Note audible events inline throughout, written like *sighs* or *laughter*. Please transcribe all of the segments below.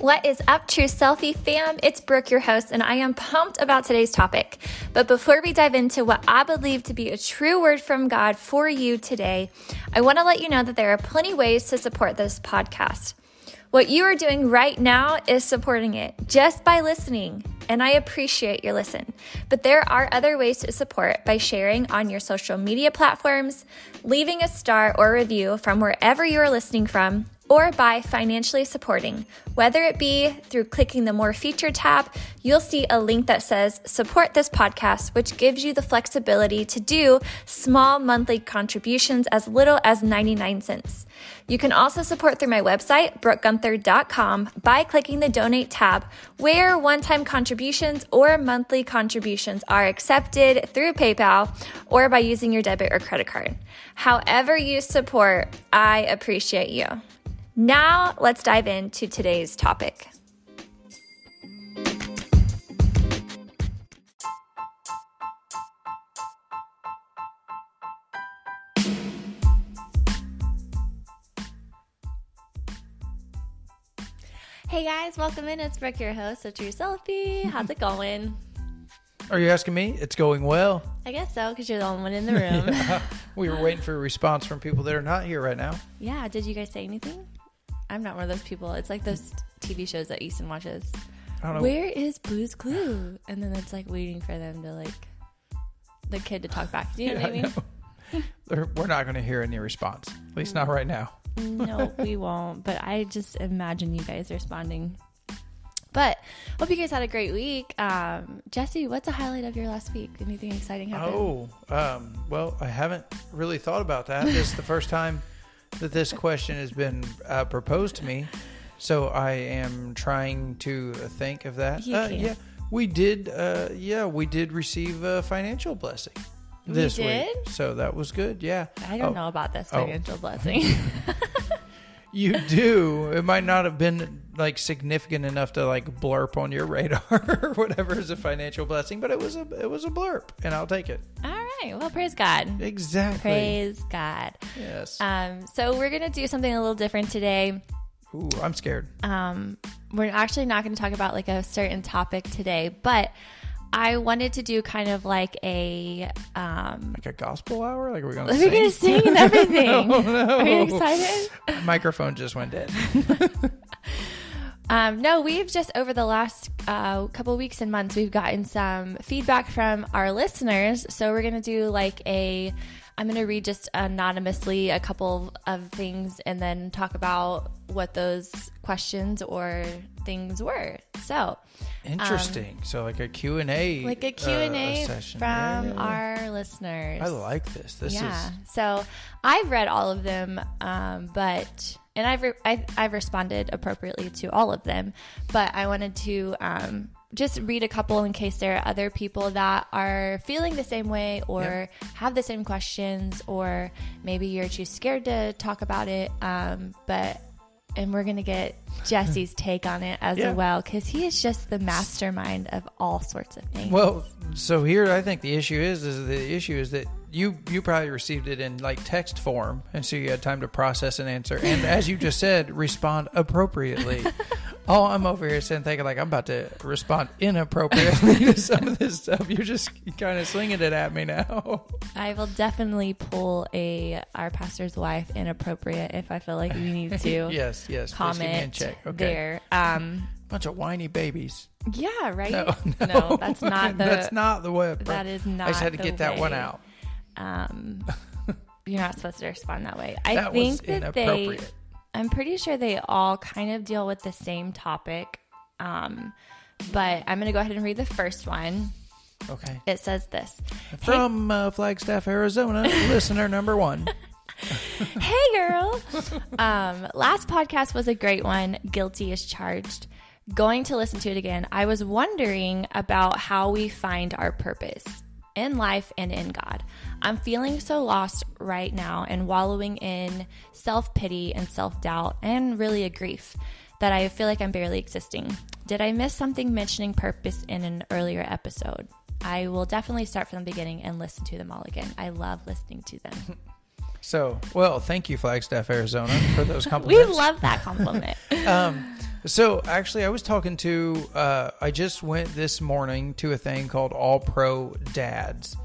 What is up, True Selfie fam? It's Brooke, your host, and I am pumped about today's topic. But before we dive into what I believe to be a true word from God for you today, I want to let you know that there are plenty ways to support this podcast. What you are doing right now is supporting it just by listening, and I appreciate your listen. But there are other ways to support by sharing on your social media platforms, leaving a star or review from wherever you are listening from, or by financially supporting. Whether it be through clicking the More Feature tab, you'll see a link that says Support this podcast, which gives you the flexibility to do small monthly contributions as little as 99 cents. You can also support through my website, brookeguenther.com, by clicking the Donate tab, where one time contributions or monthly contributions are accepted through PayPal or by using your debit or credit card. However, you support, I appreciate you. Now, let's dive into today's topic. Hey guys, welcome in. It's Brooke, your host of True Selfie. How's it going? *laughs* Are you asking me? It's going well. I guess so, because you're the only one in the room. Yeah. *laughs* We were waiting for a response from people that are not here right now. yeah, did you guys say anything? I'm not one of those people. It's like those TV shows that Easton watches. I don't know. Where is Blue's Clue? And then it's like waiting for them to like the kid to talk back. Do you know *laughs* what I mean? *laughs* They're- We're not going to hear any response, at least not right now. no, we *laughs* won't. But I just imagine you guys responding. But hope you guys had a great week. Um, Jesse, what's a highlight of your last week? Anything exciting happen? Oh, um, well, I haven't really thought about that. This is the first time that this question has been uh, proposed to me, so I am trying to think of that. Uh. Yeah, we did. Uh, yeah, we did receive a financial blessing this did? week, so that was good. Yeah, I don't Oh, know about this Oh. financial blessing. *laughs* You do. It might not have been like significant enough to like blurp on your radar *laughs* or whatever is a financial blessing, but it was a it was a blurp, and I'll take it. All right. Well, praise God. Exactly. Praise God. Yes. Um, so we're gonna do something a little different today. Ooh, I'm scared. Um, we're actually not going to talk about like a certain topic today, but I wanted to do kind of like a. Um, Like a gospel hour? Like we're gonna we're sing? going to sing and everything. Oh, *laughs* no. Are you excited? *laughs* Microphone just went dead. *laughs* Um, no, we've just over the last uh, couple weeks and months, we've gotten some feedback from our listeners. So we're gonna do like a. I'm gonna read just anonymously a couple of things and then talk about what those questions or things were. So, Interesting. so like a Q and A, Um, like a uh, Q&A session. from Yeah, yeah, yeah. our listeners. I like this. This yeah. is So I've read all of them, um, but and I've re- I've, I've responded appropriately to all of them, but I wanted to um, just read a couple in case there are other people that are feeling the same way or have the same questions, or maybe you're too scared to talk about it. Um, but and we're gonna get *laughs* Jesse's take on it as Yeah. well because he is just the mastermind of all sorts of things. Well, so here I think the issue is is the issue is that you you probably received it in like text form, and so you had time to process and answer, and as you just said, respond appropriately. *laughs* Oh, I'm over here sitting thinking like I'm about to respond inappropriately to *laughs* some of this stuff. You're just kind of slinging it at me now. I will definitely pull a our pastor's wife inappropriate if I feel like we need to *laughs* yes, yes. please give me a comment check. Okay. there. Um, Bunch of whiny babies. yeah, right. No, No, that's not the. that's not the way. that is not. I just had to get that one out. Um, *laughs* you're not supposed to respond that way. I That was think that they. I'm pretty sure they all kind of deal with the same topic. Um, but I'm gonna go ahead and read the first one. Okay. It says this. From uh, Flagstaff, Arizona, *laughs* listener number one. *laughs* hey girl um last podcast was a great one guilty is charged going to listen to it again i was wondering about how we find our purpose in life and in god i'm feeling so lost right now and wallowing in self-pity and self-doubt and really a grief that i feel like i'm barely existing did i miss something mentioning purpose in an earlier episode i will definitely start from the beginning and listen to them all again i love listening to them *laughs* So, well, thank you, Flagstaff, Arizona, for those *laughs* compliments. We love that compliment. *laughs* um, So actually, I was talking to. Uh, I just went this morning to a thing called All Pro Dads,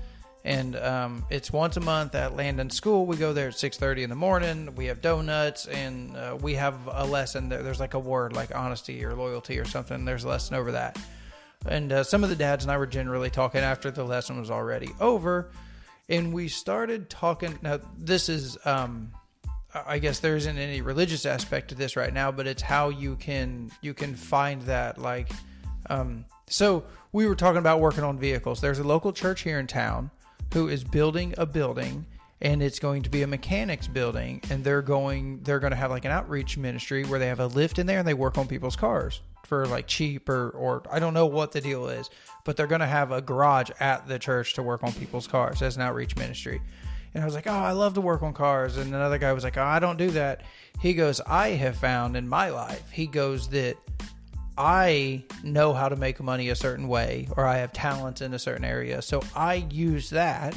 and um, it's once a month at Landon School. We go there at six thirty in the morning. We have donuts, and uh, we have a lesson. There. There's like a word like honesty or loyalty or something. There's a lesson over that, and uh, some of the dads and I were generally talking after the lesson was already over, and we started talking. Now this is. Um, I guess there isn't any religious aspect to this right now, but it's how you can you can find that like um, so we were talking about working on vehicles. There's a local church here in town who is building a building and it's going to be a mechanics building and they're going they're going to have like an outreach ministry where they have a lift in there and they work on people's cars for like cheap or or I don't know what the deal is, but they're going to have a garage at the church to work on people's cars as an outreach ministry. And I was like, oh, I love to work on cars. And another guy was like, oh, I don't do that. He goes, I have found in my life, he goes, that I know how to make money a certain way or I have talents in a certain area. So I use that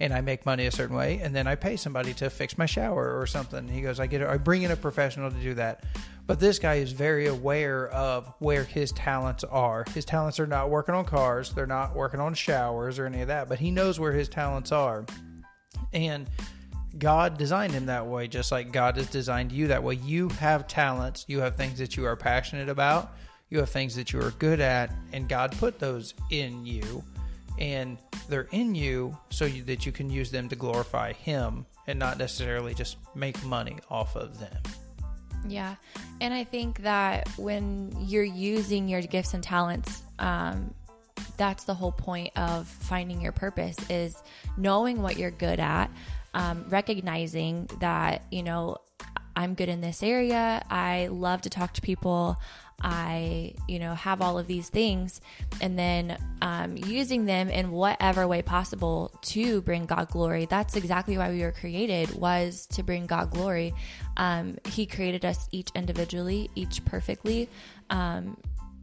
and I make money a certain way and then I pay somebody to fix my shower or something. He goes, I get I bring in a professional to do that. But this guy is very aware of where his talents are. His talents are not working on cars, they're not working on showers or any of that, but he knows where his talents are. And God designed him that way, just like God has designed you that way. You have talents, you have things that you are passionate about, you have things that you are good at, and God put those in you. And they're in you so you, that you can use them to glorify Him and not necessarily just make money off of them. Yeah. And I think that when you're using your gifts and talents, um, that's the whole point of finding your purpose is knowing what you're good at um, recognizing that you know i'm good in this area i love to talk to people i you know have all of these things and then um, using them in whatever way possible to bring god glory that's exactly why we were created was to bring god glory um, he created us each individually each perfectly um,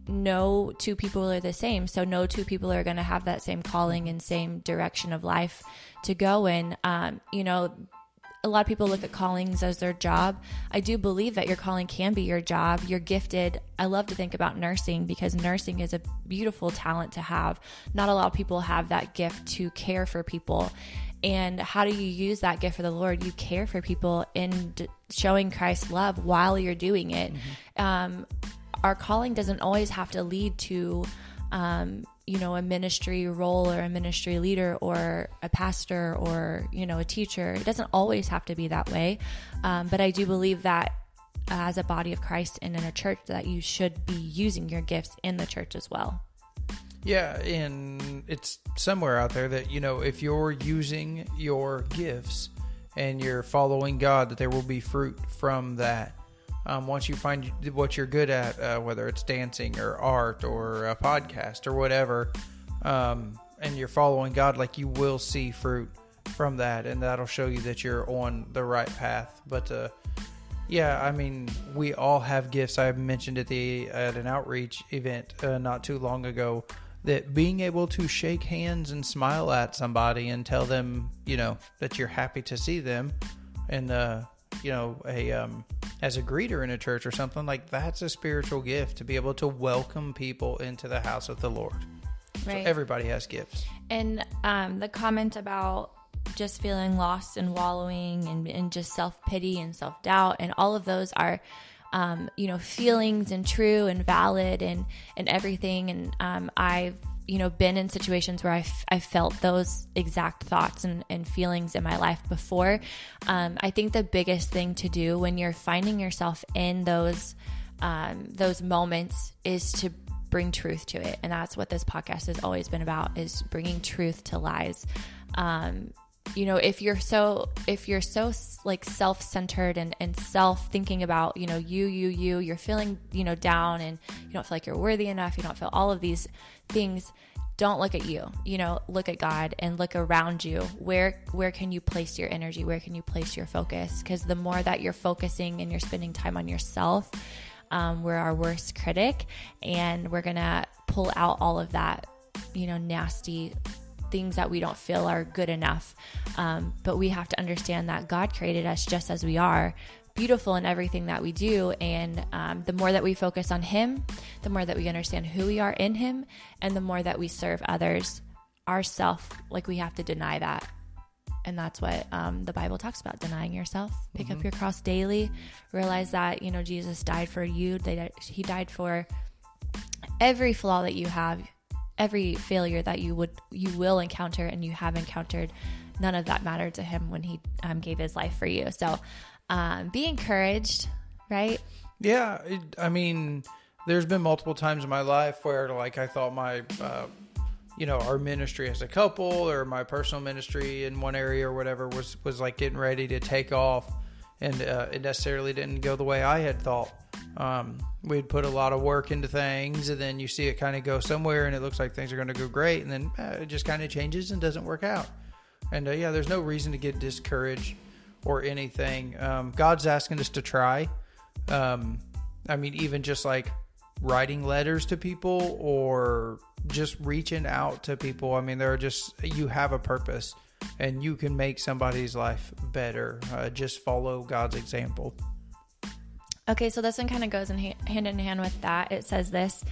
no two people are the same. So no two people are going to have that same calling and same direction of life to go in. Um, you know, a lot of people look at callings as their job. I do believe that your calling can be your job. You're gifted. I love to think about nursing because nursing is a beautiful talent to have. Not a lot of people have that gift to care for people. And how do you use that gift for the Lord? You care for people in showing Christ's love while you're doing it. Mm-hmm. Um, our calling doesn't always have to lead to um, you know a ministry role or a ministry leader or a pastor or you know a teacher. It doesn't always have to be that way. Um, but i do believe that as a body of christ and in a church that you should be using your gifts in the church as well. Yeah and it's somewhere out there that you know if you're using your gifts and you're following god that there will be fruit from that um, once you find what you're good at, uh, whether it's dancing or art or a podcast or whatever, um, and you're following God, like you will see fruit from that, and that'll show you that you're on the right path. But uh, yeah, I mean, we all have gifts. I mentioned at the at an outreach event uh, not too long ago that being able to shake hands and smile at somebody and tell them, you know, that you're happy to see them, and uh, you know, a um, as a greeter in a church or something like that's a spiritual gift to be able to welcome people into the house of the Lord. Right. So everybody has gifts. And um, the comment about just feeling lost and wallowing and, and just self pity and self doubt and all of those are um, you know feelings and true and valid and and everything and um, I've you know been in situations where I've, I've felt those exact thoughts and, and feelings in my life before. Um, i think the biggest thing to do when you're finding yourself in those um, those moments is to bring truth to it. And that's what this podcast has always been about is bringing truth to lies. Um, you know if you're so if you're so like self-centered and, and self-thinking about you know you you you you're feeling you know down and you don't feel like you're worthy enough you don't feel all of these things don't look at you you know look at god and look around you. Where where can you place your energy? Where can you place your focus? Because the more that you're focusing and you're spending time on yourself um, we're our worst critic and we're gonna pull out all of that you know nasty things that we don't feel are good enough. Um, but we have to understand that God created us just as we are, beautiful in everything that we do. And um, the more that we focus on Him, the more that we understand who we are in Him, and the more that we serve others, ourself, like we have to deny that. And that's what um, the Bible talks about denying yourself, pick mm-hmm. up your cross daily, realize that, you know, Jesus died for you, they, He died for every flaw that you have, every failure that you would, you will encounter and you have encountered none of that mattered to him when he um, gave his life for you. So um, be encouraged, right? Yeah. It, I mean, there's been multiple times in my life where, like, I thought my, uh, you know, our ministry as a couple or my personal ministry in one area or whatever was was like getting ready to take off, and uh, it necessarily didn't go the way I had thought. Um, we'd put a lot of work into things, and then you see it kind of go somewhere, and it looks like things are going to go great, and then uh, it just kind of changes and doesn't work out. And uh, yeah, there's no reason to get discouraged or anything. Um, God's asking us to try. Um, I mean, even just like writing letters to people or just reaching out to people. I mean, there are just, you have a purpose and you can make somebody's life better. Uh, just follow God's example. Okay, so this one kind of goes in hand in hand with that. It says this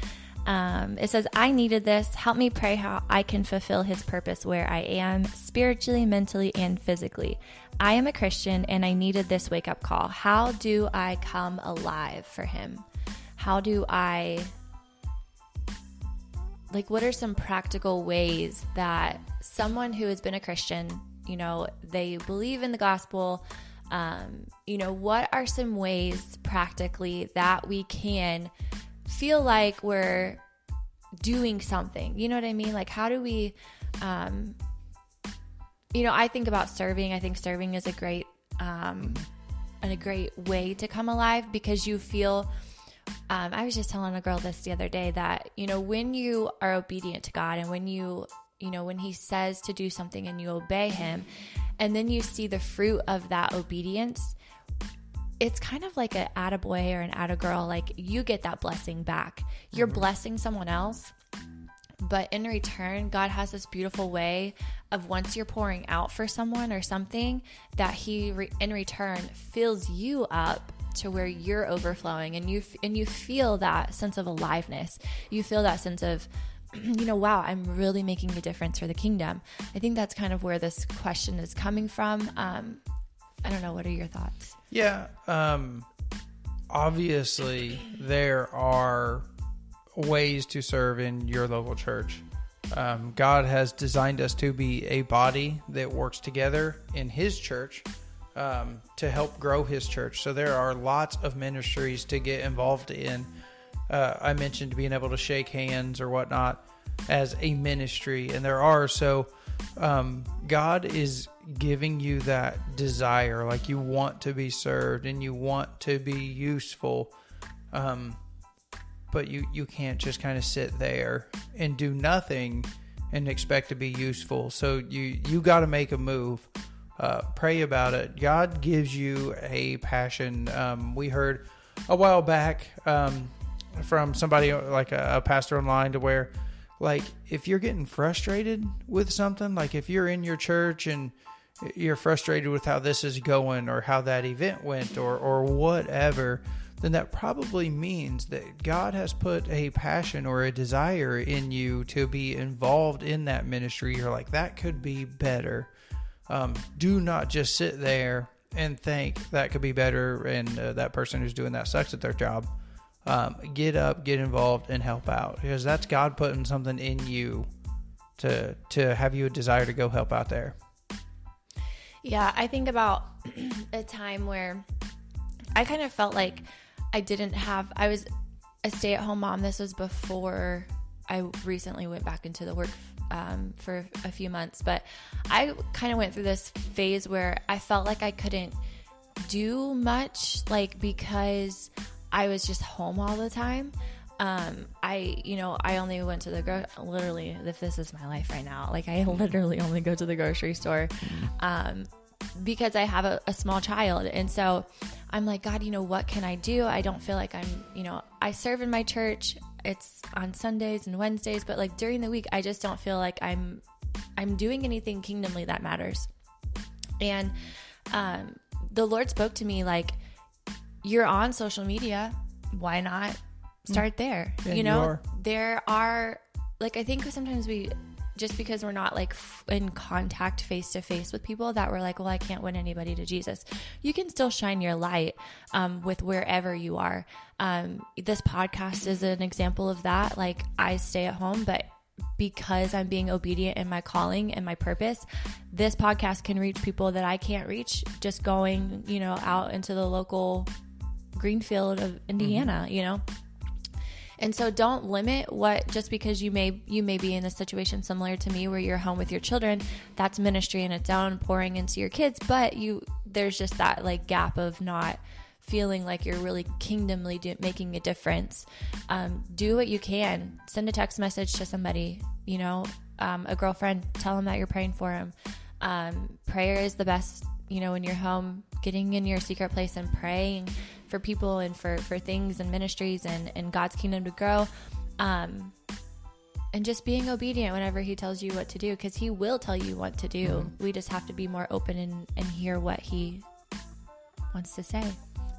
um, it says, I needed this. Help me pray how I can fulfill his purpose where I am, spiritually, mentally, and physically. I am a Christian and I needed this wake up call. How do I come alive for him? How do I, like, what are some practical ways that someone who has been a Christian, you know, they believe in the gospel, um, you know, what are some ways practically that we can feel like we're doing something. You know what I mean? Like, how do we, um, you know, I think about serving. I think serving is a great, um, and a great way to come alive because you feel. Um, I was just telling a girl this the other day that you know when you are obedient to God and when you you know when He says to do something and you obey Him, and then you see the fruit of that obedience, it's kind of like an attaboy or an attagirl. Like you get that blessing back. You're mm-hmm. blessing someone else. But in return, God has this beautiful way of once you're pouring out for someone or something, that He re- in return fills you up to where you're overflowing, and you and you feel that sense of aliveness. You feel that sense of *clears throat* you know, wow, I'm really making a difference for the kingdom. I think that's kind of where this question is coming from. Um, I don't know. What are your thoughts? Yeah. Um, obviously, there are ways to serve in your local church. Um, God has designed us to be a body that works together in His church um, to help grow His church. So there are lots of ministries to get involved in. Uh, I mentioned being able to shake hands or whatnot as a ministry, and there are. So um, God is giving you that desire, like you want to be served and you want to be useful. Um, but you, you can't just kind of sit there and do nothing and expect to be useful. So you, you got to make a move. Uh, pray about it. God gives you a passion. Um, we heard a while back um, from somebody like a, a pastor online to where like if you're getting frustrated with something like if you're in your church and you're frustrated with how this is going or how that event went or or whatever then that probably means that God has put a passion or a desire in you to be involved in that ministry. You're like, that could be better. Um, do not just sit there and think that could be better and uh, that person who's doing that sucks at their job um, get up, get involved, and help out because that's God putting something in you to to have you a desire to go help out there. Yeah, I think about *clears throat* a time where I kind of felt like I didn't have. I was a stay-at-home mom. This was before I recently went back into the work um, for a few months, but I kind of went through this phase where I felt like I couldn't do much, like because I was just home all the time. Um, I, you know, I only went to the gro- literally, if this is my life right now, like I *laughs* literally only go to the grocery store, um, because I have a, a small child. And so I'm like, God, you know, what can I do? I don't feel like I'm, you know, I serve in my church. It's on Sundays and Wednesdays, but like during the week, I just don't feel like I'm, I'm doing anything kingdomly that matters. And, um, the Lord spoke to me like, you're on social media. Why not start there? Yeah, you know, you are. there are like I think sometimes we just because we're not like f- in contact face to face with people that we're like, well, I can't win anybody to Jesus. You can still shine your light um, with wherever you are. Um, this podcast is an example of that. Like I stay at home, but because I'm being obedient in my calling and my purpose, this podcast can reach people that I can't reach just going, you know, out into the local greenfield of Indiana, you know. And so don't limit what just because you may you may be in a situation similar to me where you're home with your children, that's ministry in its own pouring into your kids, but you there's just that like gap of not feeling like you're really kingdomly do, making a difference. Um, do what you can. Send a text message to somebody, you know, um, a girlfriend, tell them that you're praying for them. Um, prayer is the best, you know, when you're home, getting in your secret place and praying for people and for, for things and ministries and, and God's kingdom to grow. Um, and just being obedient whenever he tells you what to do, because he will tell you what to do. Mm-hmm. We just have to be more open and, and hear what he wants to say.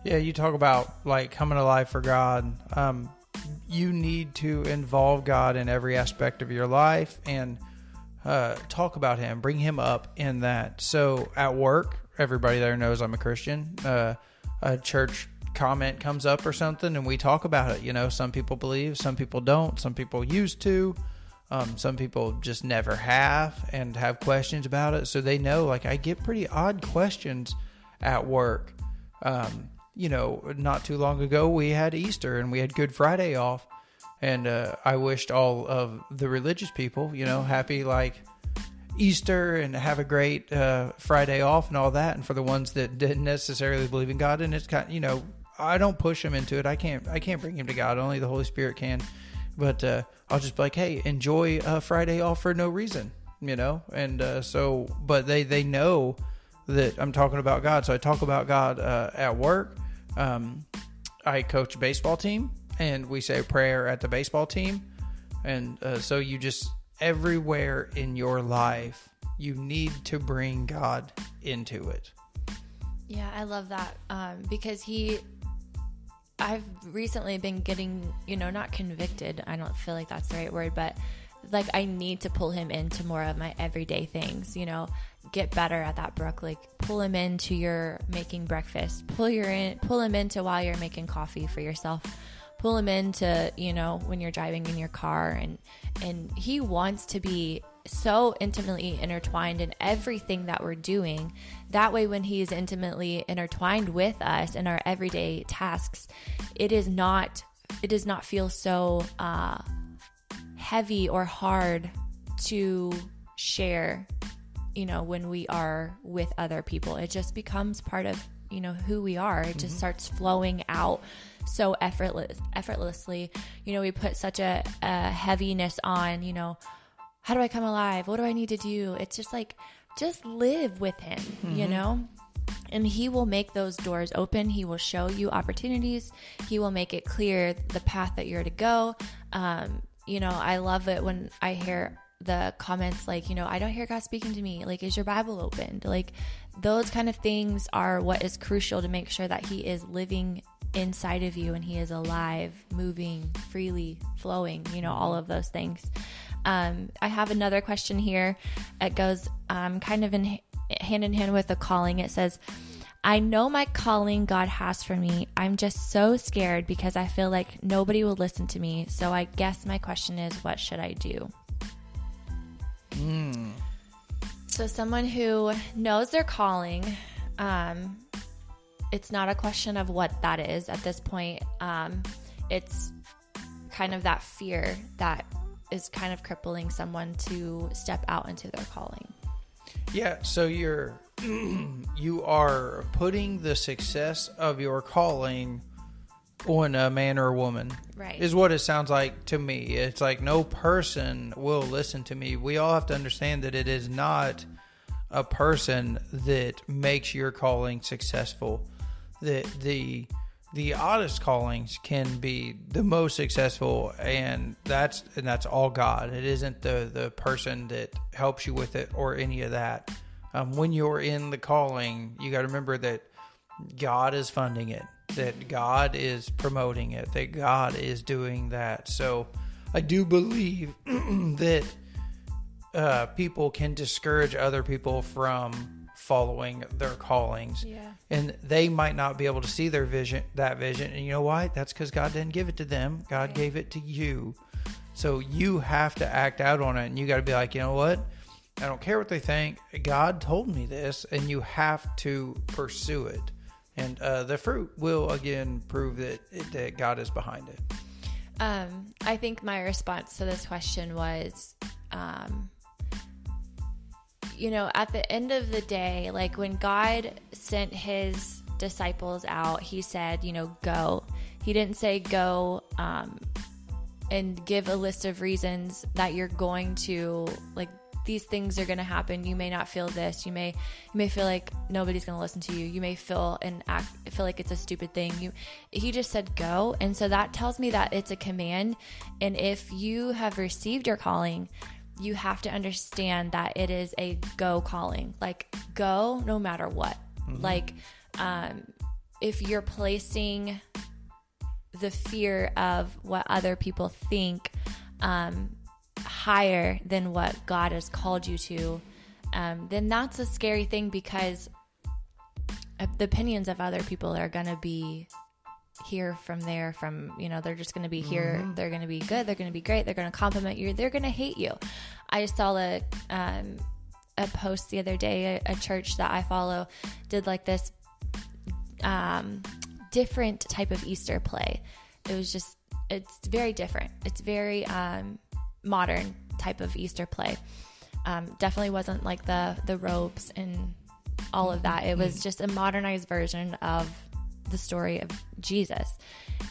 Yeah, you talk about like coming alive for God. Um, you need to involve God in every aspect of your life and uh, talk about Him, bring Him up in that. So at work, everybody there knows I'm a Christian. Uh, a church comment comes up or something, and we talk about it. You know, some people believe, some people don't, some people used to. Um, some people just never have and have questions about it. So they know, like, I get pretty odd questions at work. Um, you know, not too long ago, we had Easter and we had Good Friday off. And uh, I wished all of the religious people, you know, happy like Easter and have a great uh, Friday off and all that. And for the ones that didn't necessarily believe in God, and it's kind, you know, I don't push him into it. I can't, I can't bring him to God. Only the Holy Spirit can. But uh, I'll just be like, hey, enjoy uh, Friday off for no reason, you know. And uh, so, but they they know that I'm talking about God. So I talk about God uh, at work. Um, I coach a baseball team, and we say a prayer at the baseball team. And uh, so you just everywhere in your life, you need to bring God into it. Yeah, I love that um, because he. I've recently been getting, you know, not convicted. I don't feel like that's the right word, but like I need to pull him into more of my everyday things, you know, get better at that, Brooke. Like pull him into your making breakfast, pull your in, pull him into while you're making coffee for yourself, pull him into, you know, when you're driving in your car, and and he wants to be so intimately intertwined in everything that we're doing. That way, when he is intimately intertwined with us in our everyday tasks, it is not, it does not feel so uh, heavy or hard to share, you know, when we are with other people. It just becomes part of, you know, who we are. It just starts flowing out so effortless effortlessly. You know, we put such a, a heaviness on, you know, how do I come alive? What do I need to do? It's just like just live with him, you know? And he will make those doors open. He will show you opportunities. He will make it clear the path that you're to go. Um, you know, I love it when I hear the comments like, you know, I don't hear God speaking to me. Like, is your Bible opened? Like, those kind of things are what is crucial to make sure that He is living inside of you and He is alive, moving, freely flowing, you know, all of those things. Um, I have another question here. It goes um, kind of in hand in hand with the calling. It says, I know my calling God has for me. I'm just so scared because I feel like nobody will listen to me. So I guess my question is, what should I do? So, someone who knows their calling, um, it's not a question of what that is at this point. Um, it's kind of that fear that is kind of crippling someone to step out into their calling. Yeah, so you're *clears throat* you are putting the success of your calling on a man or a woman. Right. Is what it sounds like to me. It's like no person will listen to me. We all have to understand that it is not a person that makes your calling successful. That the the oddest callings can be the most successful and that's and that's all God. It isn't the the person that helps you with it or any of that. Um, when you're in the calling, you got to remember that God is funding it. that God is promoting it, that God is doing that. So I do believe *clears throat* that uh, people can discourage other people from following their callings. Yeah. And they might not be able to see their vision, that vision. And you know why? That's because God didn't give it to them. God Right. gave it to you. So you have to act out on it. And you got to be like, you know what? I don't care what they think. God told me this, and you have to pursue it. And uh, the fruit will again prove that, that God is behind it. Um, I think my response to this question was, um, you know, at the end of the day, like when God sent his disciples out, he said, you know, go. He didn't say go um, and give a list of reasons that you're going to, like, these things are going to happen. You may not feel this. You may you may feel like nobody's going to listen to you. You may feel and act feel like it's a stupid thing. You he just said go, and so that tells me that it's a command. And if you have received your calling, you have to understand that it is a go calling. Like go no matter what. Like um, if you're placing the fear of what other people think um, higher than what God has called you to, um, then that's a scary thing because uh, the opinions of other people are going to be here from there from you know they're just going to be here they're going to be good they're going to be great they're going to compliment you they're going to hate you i saw a um, a post the other day a, a church that i follow did like this um, different type of Easter play. It was just, it's very different. It's very um, modern type of Easter play. Um, definitely wasn't like the the robes and all of that. It was just a modernized version of the story of Jesus,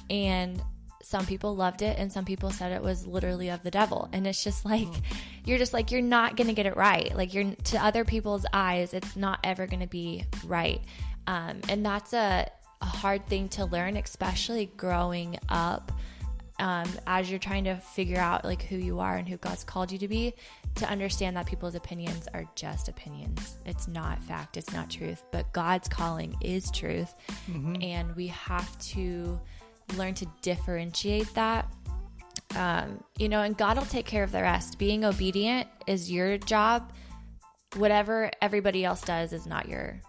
and some people loved it and some people said it was literally of the devil. And it's just like you're just like you're not going to get it right. Like you're to other people's eyes it's not ever going to be right. Um, and that's a, a hard thing to learn especially growing up um, as you're trying to figure out like who you are and who god's called you to be to understand that people's opinions are just opinions. It's not fact. It's not truth. But god's calling is truth. And we have to learn to differentiate that. Um, you know and god will take care of the rest. Being obedient is your job. Whatever everybody else does is not your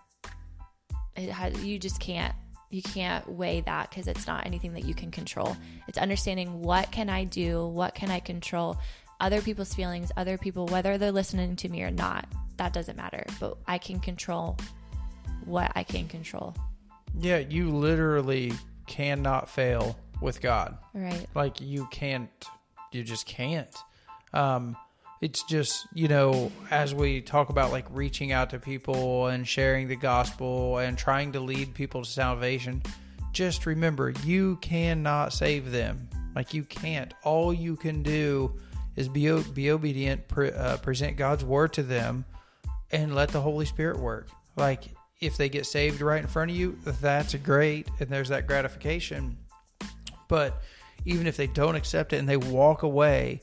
it has you just can't you can't weigh that because it's not anything that you can control it's understanding what can i do what can i control other people's feelings other people whether they're listening to me or not that doesn't matter but i can control what i can control Yeah, you literally cannot fail with God. right Like you can't, you just can't. Um, it's just you know as we talk about like reaching out to people and sharing the gospel and trying to lead people to salvation just remember you cannot save them. Like you can't. All you can do is be be obedient pre- uh, present god's word to them and let the holy spirit work. Like if they get saved right in front of you that's great and there's that gratification. But even if they don't accept it and they walk away,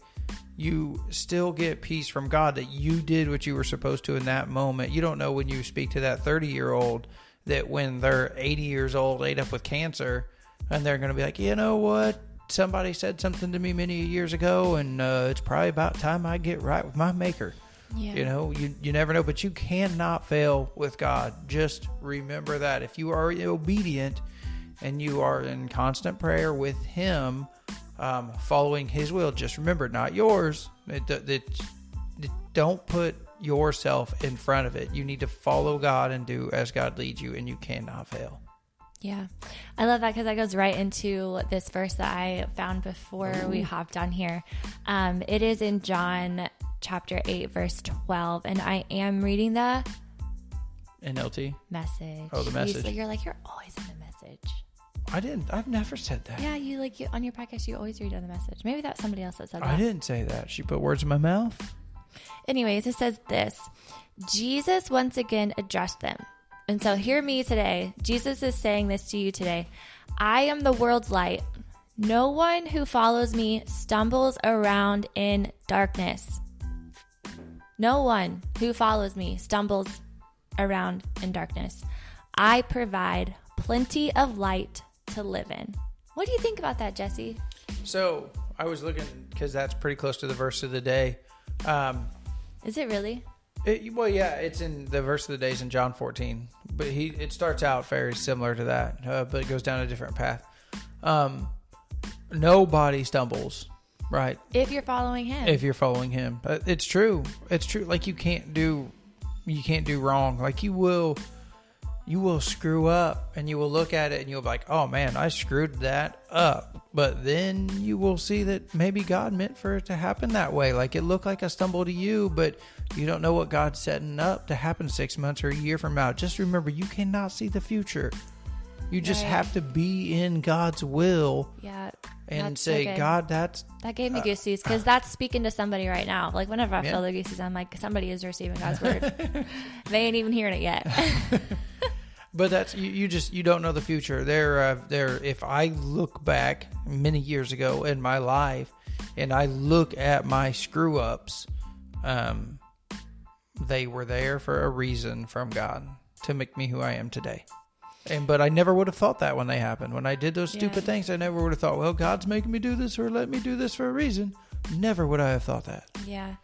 you still get peace from God that you did what you were supposed to in that moment. You don't know when you speak to that 30 year old that when they're 80 years old, ate up with cancer, and they're going to be like, you know what? Somebody said something to me many years ago, and uh, it's probably about time I get right with my maker. yeah You know, you, you never know, but you cannot fail with God. Just remember that. If you are obedient and you are in constant prayer with Him, um, following His will, just remember, not yours. It, it, it- don't put yourself in front of it. You need to follow God and do as God leads you, and you cannot fail. Yeah. I love that because that goes right into this verse that I found before we hopped on here. Um, it is in John chapter 8, verse 12. And I am reading the NLT. message. Oh, the message. you're like, you're always in the message. I didn't. I've never said that. Yeah, you like you, on your podcast, you always read on the message. Maybe that's somebody else that said that. I didn't say that. She put words in my mouth. Anyways, it says this Jesus once again addressed them. And so, hear me today. Jesus is saying this to you today I am the world's light. No one who follows me stumbles around in darkness. No one who follows me stumbles around in darkness. I provide plenty of light to live in. What do you think about that, Jesse? So I was looking because that's pretty close to the verse of the day. Um, Is it really? it, well, yeah, it's in the verse of the days in John 14, but he it starts out very similar to that, uh, but it goes down a different path. Um, nobody stumbles, right? If you're following him. If you're following him, Uh, it's true. It's true. Like you can't do, you can't do wrong. Like you will, you will screw up, and you will look at it, and you'll be like, "Oh man, I screwed that up." But then you will see that maybe God meant for it to happen that way. Like it looked like a stumble to you, but you don't know what God's setting up to happen six months or a year from now. Just remember, you cannot see the future. You just Right. have to be in God's will yeah. and so say, good. God, that's That gave me uh, goosies because *sighs* that's speaking to somebody right now. Like whenever I Yeah. feel the goosies, I'm like, somebody is receiving God's word. *laughs* they ain't even hearing it yet. *laughs* But that's you, you just you don't know the future. There, uh, there. If I look back many years ago in my life, and I look at my screw ups, um, they were there for a reason from God to make me who I am today. And but I never would have thought that when they happened. When I did those stupid Yeah. things, I never would have thought, well, God's making me do this or let me do this for a reason. Never would I have thought that. Yeah.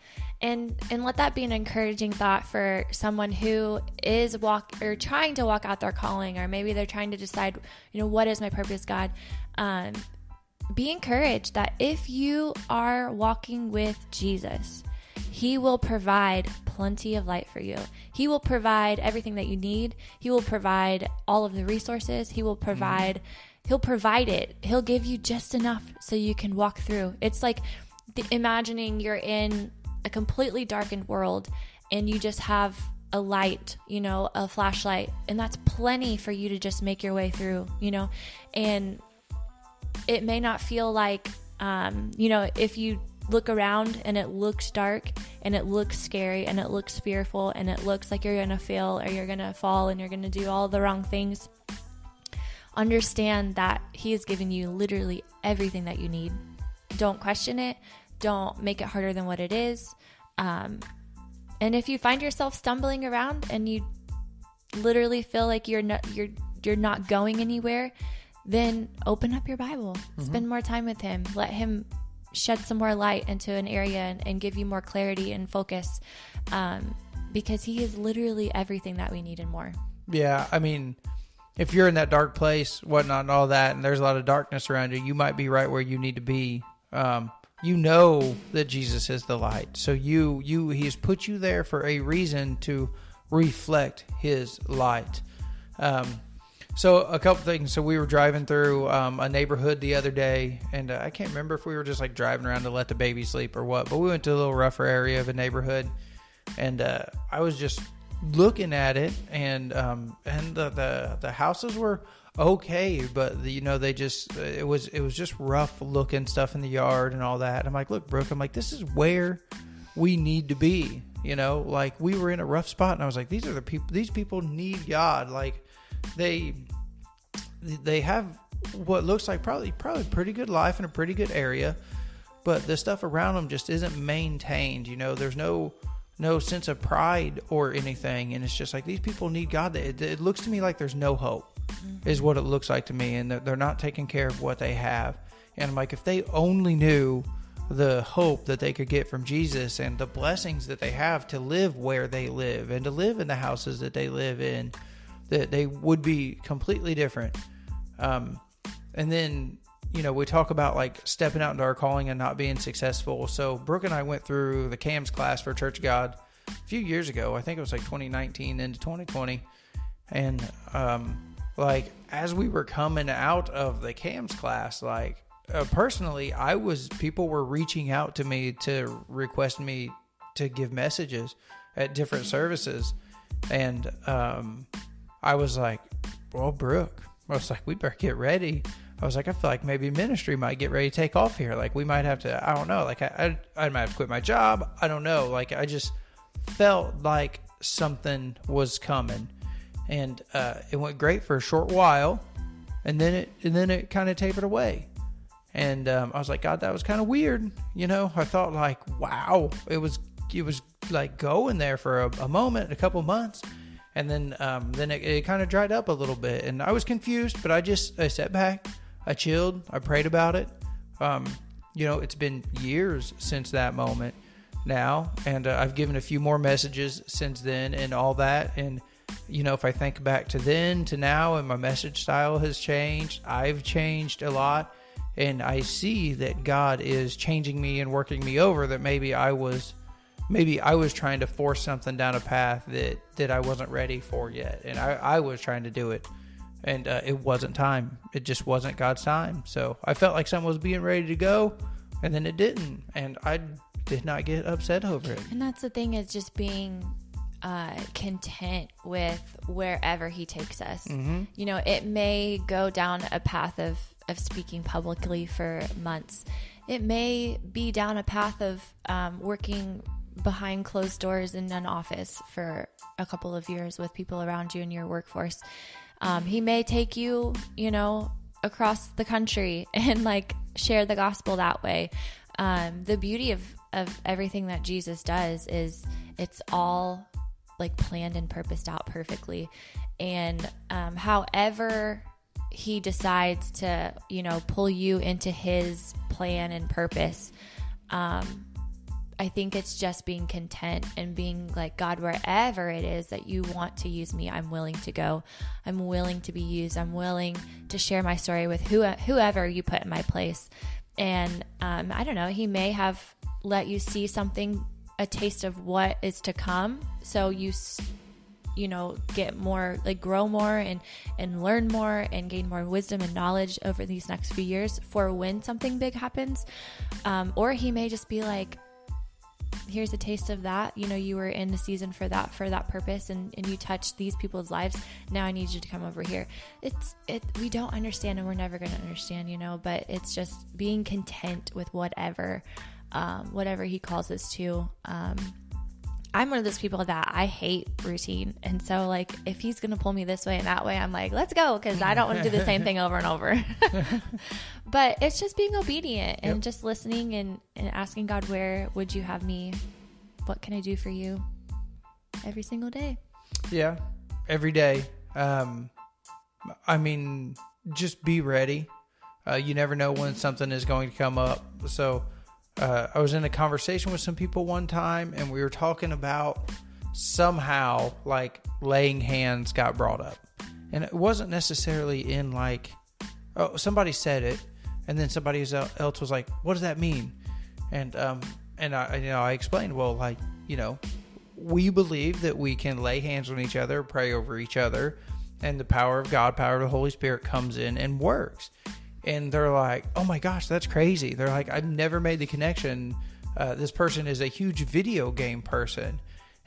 And and let that be an encouraging thought for someone who is walk or trying to walk out their calling or maybe they're trying to decide, you know, what is my purpose, God? Um be encouraged that if you are walking with Jesus, he will provide plenty of light for you. He will provide everything that you need. He will provide all of the resources. He will provide he'll provide it. He'll give you just enough so you can walk through. It's like the, imagining you're in a completely darkened world and you just have a light, you know, a flashlight, and that's plenty for you to just make your way through, you know. And it may not feel like, um, you know, if you look around and it looks dark and it looks scary and it looks fearful and it looks like you're gonna fail or you're gonna fall and you're gonna do all the wrong things, understand that He has given you literally everything that you need. Don't question it. Don't make it harder than what it is. Um, and if you find yourself stumbling around and you literally feel like you're not you're you're not going anywhere, then open up your Bible. Spend more time with Him. Let Him shed some more light into an area and, and give you more clarity and focus, um, because He is literally everything that we need and more. Yeah, I mean, if you're in that dark place, whatnot, and all that, and there's a lot of darkness around you, you might be right where you need to be. Um, you know that Jesus is the light, so you you He has put you there for a reason to reflect His light. Um, so a couple things. So we were driving through um, a neighborhood the other day, and uh, I can't remember if we were just like driving around to let the baby sleep or what. But we went to a little rougher area of a neighborhood, and uh, I was just looking at it, and um, and the, the the houses were okay, but you know they just uh, it was it was just rough looking stuff in the yard and all that. I'm like, look, Brooke, I'm like, this is where we need to be. You know, like we were in a rough spot, and I was like, these are the people. These people need God. Like they they have what looks like probably probably pretty good life in a pretty good area, but the stuff around them just isn't maintained. You know, there's no no sense of pride or anything, and it's just like these people need God. It, it looks to me like there's no hope, is what it looks like to me, and they're, they're not taking care of what they have. And I'm like, if they only knew the hope that they could get from Jesus and the blessings that they have to live where they live and to live in the houses that they live in, that they would be completely different. Um, and then, you know, we talk about like stepping out into our calling and not being successful. So Brooke and I went through the CAMS class for Church of God a few years ago. I think it was like 2019 into 2020. And um, like as we were coming out of the CAMS class, like uh, personally, I was people were reaching out to me to request me to give messages at different services, and um, I was like, "Well, Brooke," I was like, "We better get ready." I was like, I feel like maybe ministry might get ready to take off here. Like we might have to. I don't know. Like I, I, I might have to quit my job. I don't know. Like I just felt like something was coming, and uh, it went great for a short while, and then it and then it kind of tapered away. And um, I was like, God, that was kind of weird. You know, I thought like, wow, it was it was like going there for a, a moment, a couple months, and then um, then it, it kind of dried up a little bit, and I was confused, but I just I sat back, I chilled, I prayed about it. Um, you know, it's been years since that moment now, and uh, I've given a few more messages since then, and all that, and you know, if I think back to then to now, and my message style has changed, I've changed a lot, and I see that God is changing me and working me over. That maybe I was maybe I was trying to force something down a path that that I wasn't ready for yet, and I, I was trying to do it, and uh, it wasn't time. It just wasn't God's time. So I felt like something was being ready to go, and then it didn't, and I did not get upset over it. And that's the thing is just being uh, content with wherever He takes us. Mm-hmm. You know, it may go down a path of of speaking publicly for months. It may be down a path of um, working behind closed doors in an office for a couple of years with people around you in your workforce. Um, he may take you, you know, across the country *laughs* and like share the gospel that way. Um, the beauty of, of everything that Jesus does is it's all like planned and purposed out perfectly. And um, however he decides to, you know, pull you into his plan and purpose, um, I think it's just being content and being like, God, wherever it is that you want to use me, I'm willing to go. I'm willing to be used. I'm willing to share my story with who, whoever you put in my place. And um, I don't know, He may have let you see something, a taste of what is to come. So you, you know, get more, like grow more and, and learn more and gain more wisdom and knowledge over these next few years for when something big happens. Um, or He may just be like, here's a taste of that you know you were in the season for that for that purpose and, and you touched these people's lives now i need you to come over here it's it we don't understand and we're never going to understand you know but it's just being content with whatever um, whatever he calls us to um, I'm one of those people that I hate routine. And so, like, if he's going to pull me this way and that way, I'm like, let's go because I don't want to do the same thing over and over. *laughs* but it's just being obedient and yep. just listening and, and asking God, where would you have me? What can I do for you every single day? Yeah, every day. Um, I mean, just be ready. Uh, you never know when something is going to come up. So, uh, I was in a conversation with some people one time, and we were talking about somehow like laying hands got brought up, and it wasn't necessarily in like, oh, somebody said it, and then somebody else was like, "What does that mean?" And um, and I, you know, I explained, well, like, you know, we believe that we can lay hands on each other, pray over each other, and the power of God, power of the Holy Spirit comes in and works and they're like, "Oh my gosh, that's crazy." They're like, "I've never made the connection." Uh, this person is a huge video game person,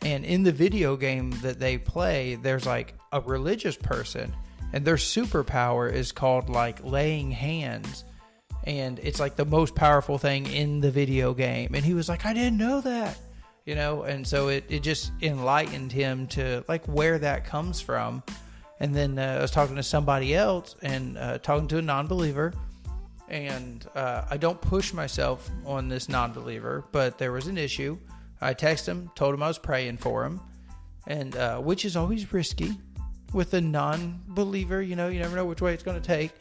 and in the video game that they play, there's like a religious person, and their superpower is called like laying hands, and it's like the most powerful thing in the video game. And he was like, "I didn't know that." You know, and so it, it just enlightened him to like where that comes from and then uh, I was talking to somebody else and uh, talking to a non believer. And uh, I don't push myself on this non believer, but there was an issue. I texted him, told him I was praying for him, and uh, which is always risky with a non believer. You know, you never know which way it's going to take.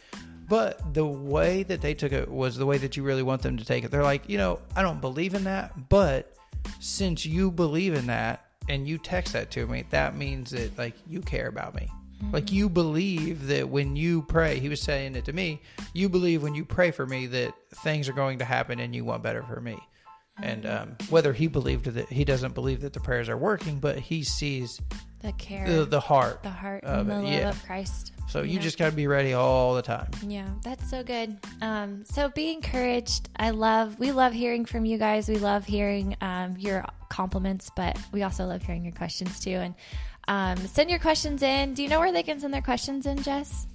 But the way that they took it was the way that you really want them to take it. They're like, you know, I don't believe in that, but since you believe in that and you text that to me, that means that like you care about me. Mm-hmm. Like you believe that when you pray, he was saying it to me, you believe when you pray for me that things are going to happen and you want better for me. Mm-hmm. And um, whether he believed that he doesn't believe that the prayers are working, but he sees the care, the, the heart, the heart, of and the love yeah. of Christ. So you, just got to be ready all the time. Yeah, that's so good. Um, so be encouraged. I love, we love hearing from you guys. We love hearing um, your compliments, but we also love hearing your questions too. And um, send your questions in. Do you know where they can send their questions in, Jess?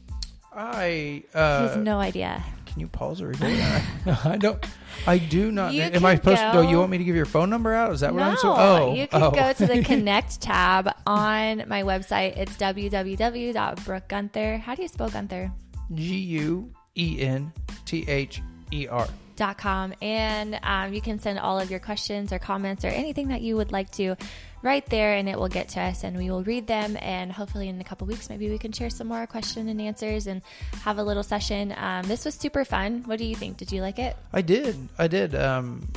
I uh, he has no idea. Can you pause the recording? *laughs* I don't. I do not. You am I supposed go, to? Do you want me to give your phone number out? Is that what no, I'm supposed so? Oh, you can oh. go to the *laughs* Connect tab on my website. It's www.brookeguenther. How do you spell Guenther? G U E N T H E R Dot com and um, you can send all of your questions or comments or anything that you would like to right there and it will get to us and we will read them and hopefully in a couple weeks maybe we can share some more question and answers and have a little session um, this was super fun what do you think did you like it I did. I did. Um,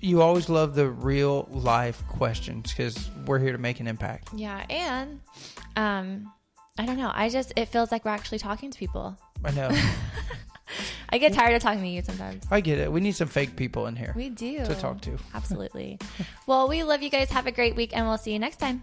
you always love the real life questions because we're here to make an impact. yeah and um, i don't know i just it feels like we're actually talking to people I know. *laughs* i get tired of talking to you sometimes. I get it. We need some fake people in here we do. to talk to. absolutely. Well we love you guys. Have a great week and we'll see you next time